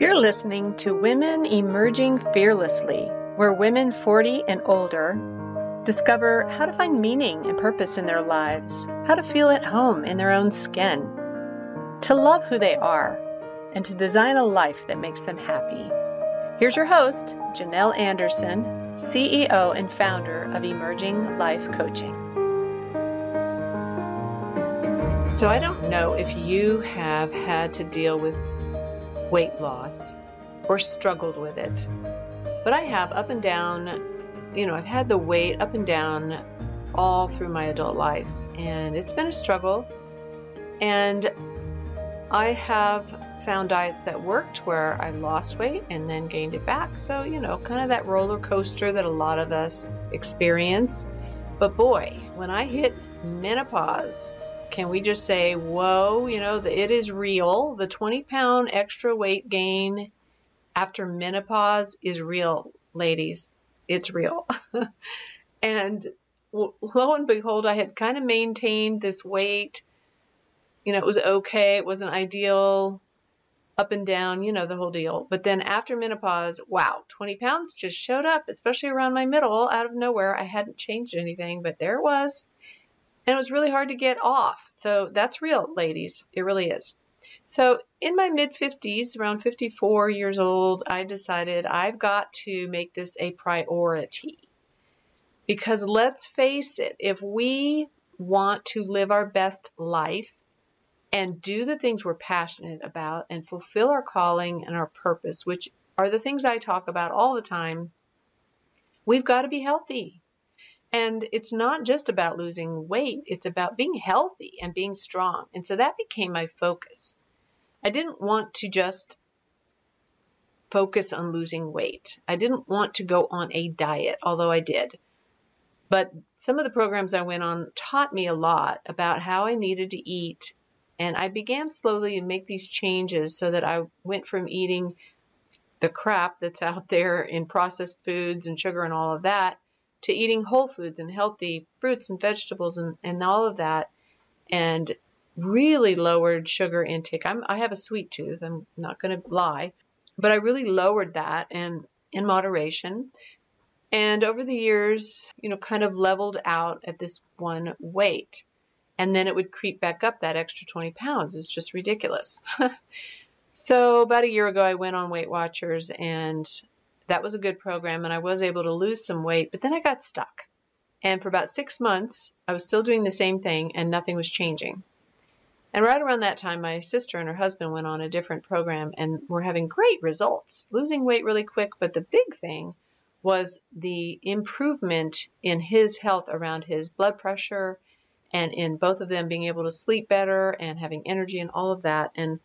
You're listening to Women Emerging Fearlessly, where women 40 and older discover how to find meaning and purpose in their lives, how to feel at home in their own skin, to love who they are, and to design a life that makes them happy. Here's your host, Janelle Anderson, CEO and founder of Emerging Life Coaching. So, I don't know if you have had to deal with weight loss or struggled with it, but I have up and down, you know, I've had the weight up and down all through my adult life, and it's been a struggle. And I have found diets that worked where I lost weight and then gained it back. So, you know, kind of that roller coaster that a lot of us experience. But boy, when I hit menopause, can we just say, whoa, you know, it is real. The 20 pound extra weight gain after menopause is real, ladies. It's real. and lo and behold, I had kind of maintained this weight. You know, it was okay. It wasn't ideal, up and down, you know, the whole deal. But then after menopause, wow, 20 pounds just showed up, especially around my middle out of nowhere. I hadn't changed anything, but there it was and it was really hard to get off. So that's real, ladies. It really is. So in my mid 50s, around 54 years old, I decided I've got to make this a priority. Because let's face it, if we want to live our best life and do the things we're passionate about and fulfill our calling and our purpose, which are the things I talk about all the time, we've got to be healthy. And it's not just about losing weight, it's about being healthy and being strong. And so that became my focus. I didn't want to just focus on losing weight. I didn't want to go on a diet, although I did. But some of the programs I went on taught me a lot about how I needed to eat. And I began slowly to make these changes so that I went from eating the crap that's out there in processed foods and sugar and all of that to eating whole foods and healthy fruits and vegetables and, and all of that and really lowered sugar intake. I'm, I have a sweet tooth, I'm not going to lie, but I really lowered that and in moderation. And over the years, you know, kind of leveled out at this one weight. And then it would creep back up that extra 20 pounds. It's just ridiculous. so, about a year ago, I went on Weight Watchers and that was a good program and I was able to lose some weight, but then I got stuck. And for about six months, I was still doing the same thing and nothing was changing. And right around that time, my sister and her husband went on a different program and were having great results, losing weight really quick. But the big thing was the improvement in his health around his blood pressure and in both of them being able to sleep better and having energy and all of that. And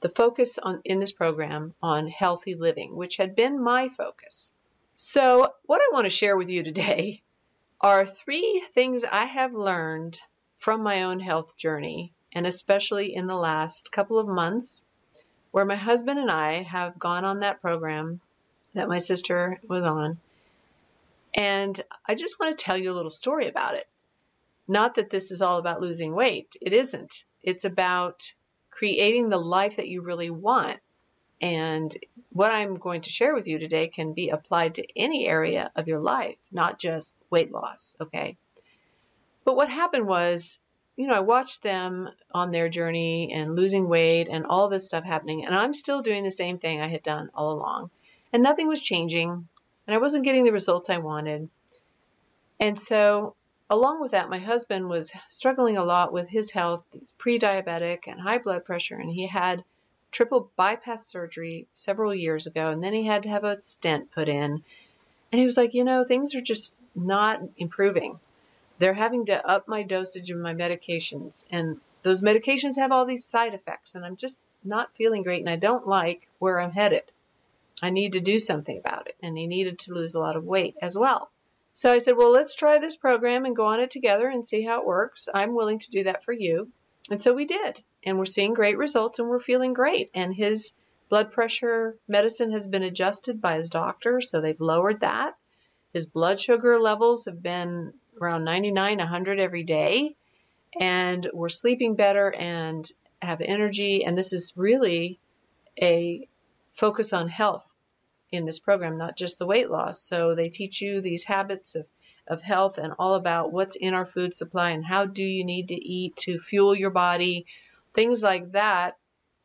the focus on in this program on healthy living, which had been my focus. So, what I want to share with you today are three things I have learned from my own health journey, and especially in the last couple of months, where my husband and I have gone on that program that my sister was on. And I just want to tell you a little story about it. Not that this is all about losing weight, it isn't. It's about creating the life that you really want. And what I'm going to share with you today can be applied to any area of your life, not just weight loss, okay? But what happened was, you know, I watched them on their journey and losing weight and all this stuff happening, and I'm still doing the same thing I had done all along. And nothing was changing, and I wasn't getting the results I wanted. And so Along with that, my husband was struggling a lot with his health. He's pre diabetic and high blood pressure, and he had triple bypass surgery several years ago, and then he had to have a stent put in. And he was like, you know, things are just not improving. They're having to up my dosage of my medications, and those medications have all these side effects, and I'm just not feeling great, and I don't like where I'm headed. I need to do something about it. And he needed to lose a lot of weight as well. So I said, well, let's try this program and go on it together and see how it works. I'm willing to do that for you. And so we did. And we're seeing great results and we're feeling great. And his blood pressure medicine has been adjusted by his doctor, so they've lowered that. His blood sugar levels have been around 99, 100 every day. And we're sleeping better and have energy. And this is really a focus on health in this program, not just the weight loss. So they teach you these habits of, of health and all about what's in our food supply and how do you need to eat to fuel your body, things like that.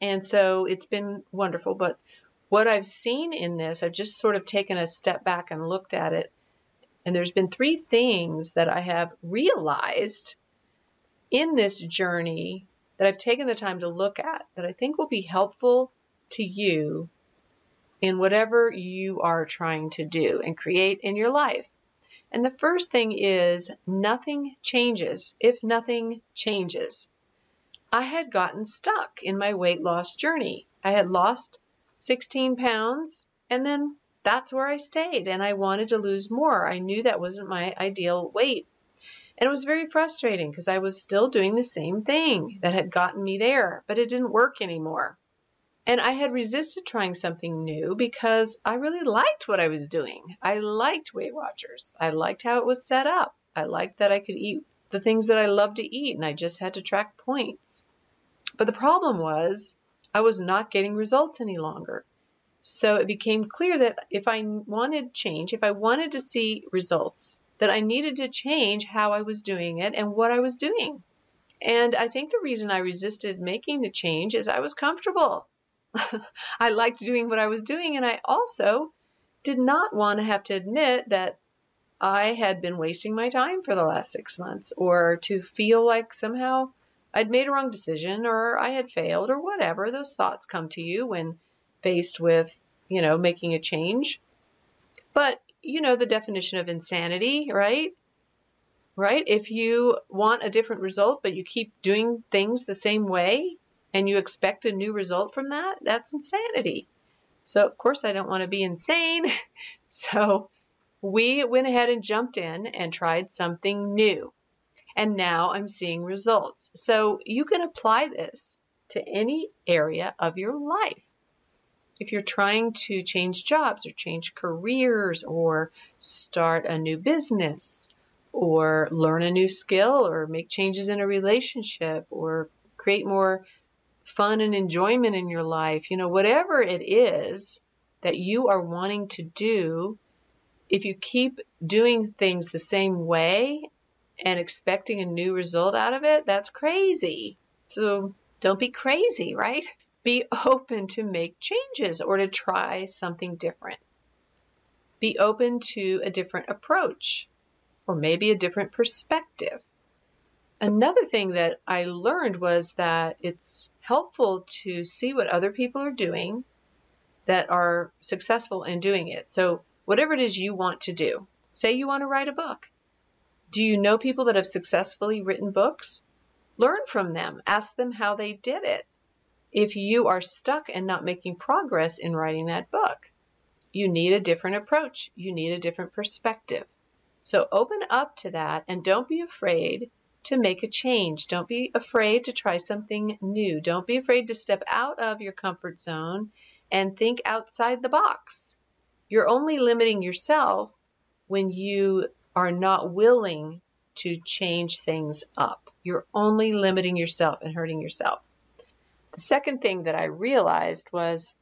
And so it's been wonderful. But what I've seen in this, I've just sort of taken a step back and looked at it. And there's been three things that I have realized in this journey that I've taken the time to look at that I think will be helpful to you in whatever you are trying to do and create in your life. And the first thing is nothing changes if nothing changes. I had gotten stuck in my weight loss journey. I had lost 16 pounds and then that's where I stayed and I wanted to lose more. I knew that wasn't my ideal weight. And it was very frustrating because I was still doing the same thing that had gotten me there, but it didn't work anymore. And I had resisted trying something new because I really liked what I was doing. I liked Weight Watchers. I liked how it was set up. I liked that I could eat the things that I loved to eat and I just had to track points. But the problem was I was not getting results any longer. So it became clear that if I wanted change, if I wanted to see results, that I needed to change how I was doing it and what I was doing. And I think the reason I resisted making the change is I was comfortable. I liked doing what I was doing, and I also did not want to have to admit that I had been wasting my time for the last six months or to feel like somehow I'd made a wrong decision or I had failed or whatever. Those thoughts come to you when faced with, you know, making a change. But you know the definition of insanity, right? Right? If you want a different result, but you keep doing things the same way and you expect a new result from that, that's insanity. So, of course, I don't want to be insane. so, we went ahead and jumped in and tried something new. And now I'm seeing results. So, you can apply this to any area of your life if you're trying to change jobs or change careers or start a new business or learn a new skill or make changes in a relationship or create more fun and enjoyment in your life, you know, whatever it is that you are wanting to do, if you keep doing things the same way and expecting a new result out of it, that's crazy. So don't be crazy, right? Be open to make changes or to try something different. Be open to a different approach or maybe a different perspective. Another thing that I learned was that it's helpful to see what other people are doing that are successful in doing it. So, whatever it is you want to do, say you want to write a book. Do you know people that have successfully written books? Learn from them, ask them how they did it if you are stuck and not making progress in writing that book. You need a different approach, you need a different perspective. So open up to that and don't be afraid to make a change. Don't be afraid to try something new. Don't be afraid to step out of your comfort zone and think outside the box. You're only limiting yourself when you are not willing to change things up. You're only limiting yourself and hurting yourself. The second thing that I realized was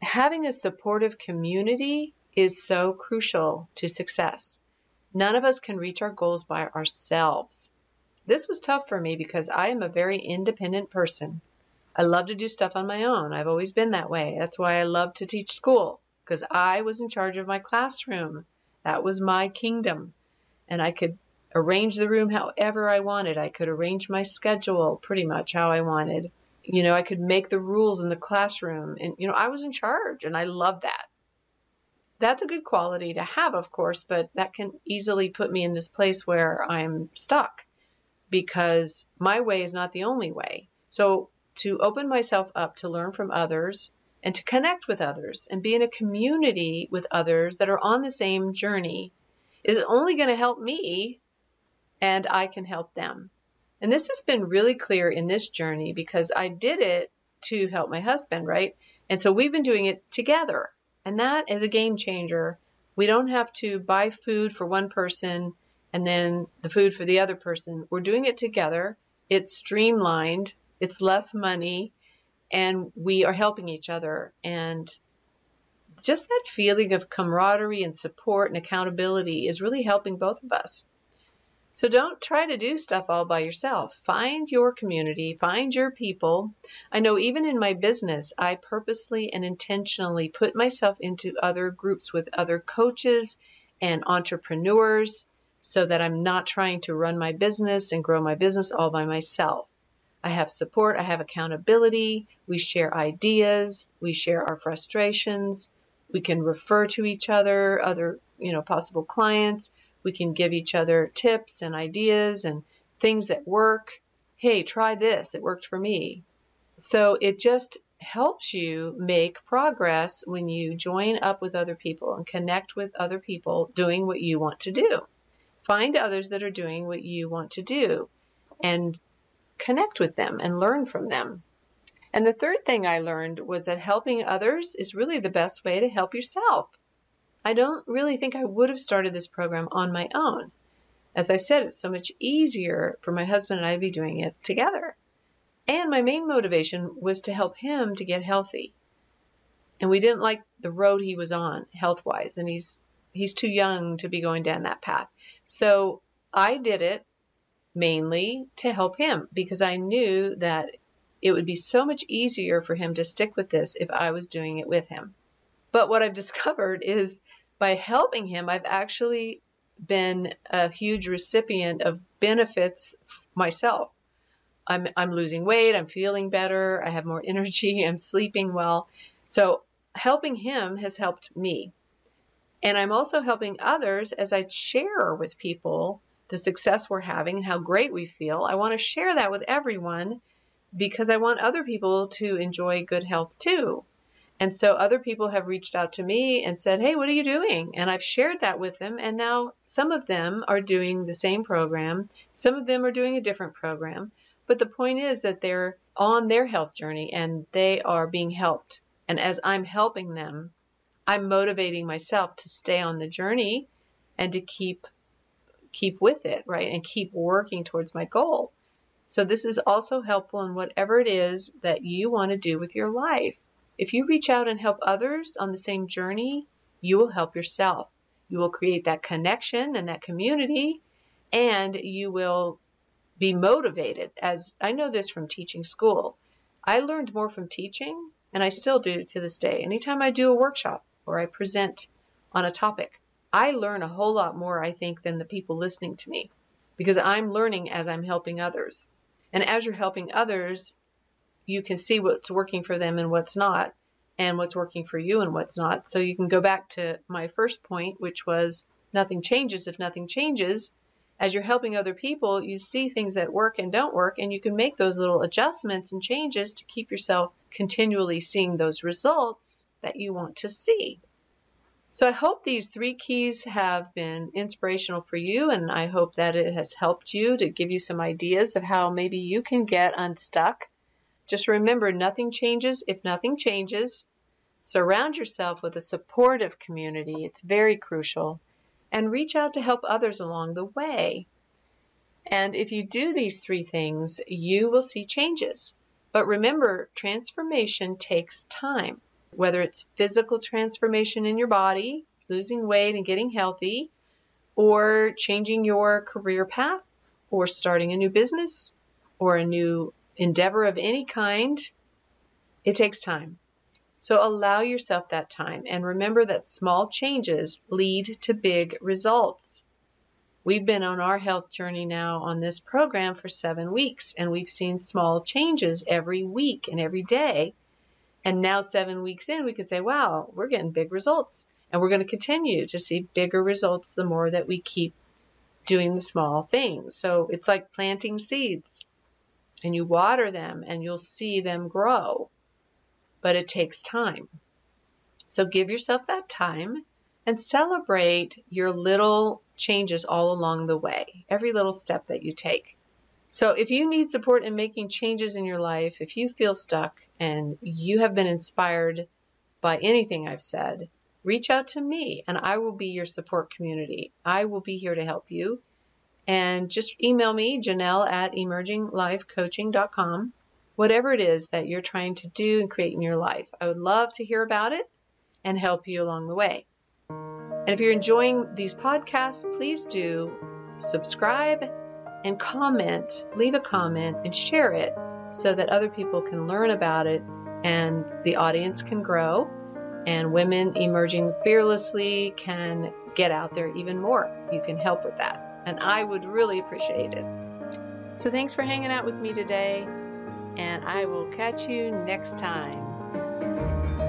having a supportive community is so crucial to success. None of us can reach our goals by ourselves. This was tough for me because I am a very independent person. I love to do stuff on my own. I've always been that way. That's why I love to teach school because I was in charge of my classroom. That was my kingdom. And I could arrange the room however I wanted. I could arrange my schedule pretty much how I wanted you know, I could make the rules in the classroom and, you know, I was in charge and I love that. That's a good quality to have, of course, but that can easily put me in this place where I'm stuck because my way is not the only way. So to open myself up to learn from others and to connect with others and be in a community with others that are on the same journey is only going to help me and I can help them. And this has been really clear in this journey because I did it to help my husband, right? And so we've been doing it together. And that is a game changer. We don't have to buy food for one person and then the food for the other person. We're doing it together. It's streamlined, it's less money, and we are helping each other. And just that feeling of camaraderie and support and accountability is really helping both of us. So don't try to do stuff all by yourself. Find your community, find your people. I know even in my business, I purposely and intentionally put myself into other groups with other coaches and entrepreneurs so that I'm not trying to run my business and grow my business all by myself. I have support, I have accountability, we share ideas, we share our frustrations, we can refer to each other, other, you know, possible clients, we can give each other tips and ideas and things that work. Hey, try this, it worked for me. So it just helps you make progress when you join up with other people and connect with other people doing what you want to do. Find others that are doing what you want to do and connect with them and learn from them. And the third thing I learned was that helping others is really the best way to help yourself. I don't really think I would have started this program on my own. As I said, it's so much easier for my husband and I to be doing it together. And my main motivation was to help him to get healthy. And we didn't like the road he was on health wise, and he's he's too young to be going down that path. So I did it mainly to help him because I knew that it would be so much easier for him to stick with this if I was doing it with him. But what I've discovered is by helping him, I've actually been a huge recipient of benefits myself. I'm, I'm losing weight, I'm feeling better, I have more energy, I'm sleeping well. So helping him has helped me. And I'm also helping others as I share with people the success we're having and how great we feel. I want to share that with everyone because I want other people to enjoy good health too. And so other people have reached out to me and said, Hey, what are you doing? And I've shared that with them. And now some of them are doing the same program, some of them are doing a different program. But the point is that they're on their health journey and they are being helped. And as I'm helping them, I'm motivating myself to stay on the journey and to keep keep with it, right? And keep working towards my goal. So this is also helpful in whatever it is that you want to do with your life. If you reach out and help others on the same journey, you will help yourself. You will create that connection and that community and you will be motivated. As I know this from teaching school, I learned more from teaching, and I still do to this day. Anytime I do a workshop or I present on a topic, I learn a whole lot more, I think, than the people listening to me because I'm learning as I'm helping others. And as you're helping others, you can see what's working for them and what's not, and what's working for you and what's not. So you can go back to my first point, which was nothing changes if nothing changes as you're helping other people, you see things that work and don't work, and you can make those little adjustments and changes to keep yourself continually seeing those results that you want to see. So I hope these three keys have been inspirational for you, and I hope that it has helped you to give you some ideas of how maybe you can get unstuck. Just remember, nothing changes if nothing changes. Surround yourself with a supportive community. It's very crucial and reach out to help others along the way. And if you do these three things, you will see changes. But remember, transformation takes time, whether it's physical transformation in your body, losing weight and getting healthy, or changing your career path, or starting a new business, or a new endeavor of any kind. It takes time. So allow yourself that time and remember that small changes lead to big results. We've been on our health journey now on this program for seven weeks, and we've seen small changes every week and every day. And now, seven weeks in, we can say, wow, we're getting big results. And we're going to continue to see bigger results the more that we keep doing the small things. So it's like planting seeds, and you water them, and you'll see them grow but it takes time. So give yourself that time and celebrate your little changes all along the way, every little step that you take. So if you need support in making changes in your life, if you feel stuck and you have been inspired by anything I've said, reach out to me and I will be your support community. I will be here to help you. And just email me, Janelle at emerginglifecoaching.com whatever it is that you're trying to do and create in your life. I would love to hear about it and help you along the way. And if you're enjoying these podcasts, please do subscribe and comment, leave a comment and share it so that other people can learn about it and the audience can grow and women emerging fearlessly can get out there even more. You can help with that. And I would really appreciate it. So thanks for hanging out with me today, and I will catch you next time.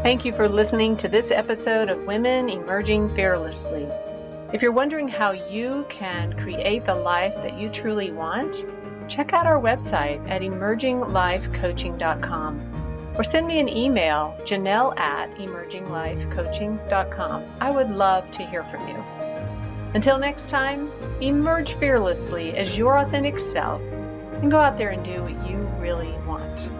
Thank you for listening to this episode of Women Emerging Fearlessly. If you're wondering how you can create the life that you truly want, check out our website at emerginglifecoaching.com or send me an email, janelle at emerginglifecoaching.com. I would love to hear from you. Until next time, emerge fearlessly as your authentic self and go out there and do what you really want.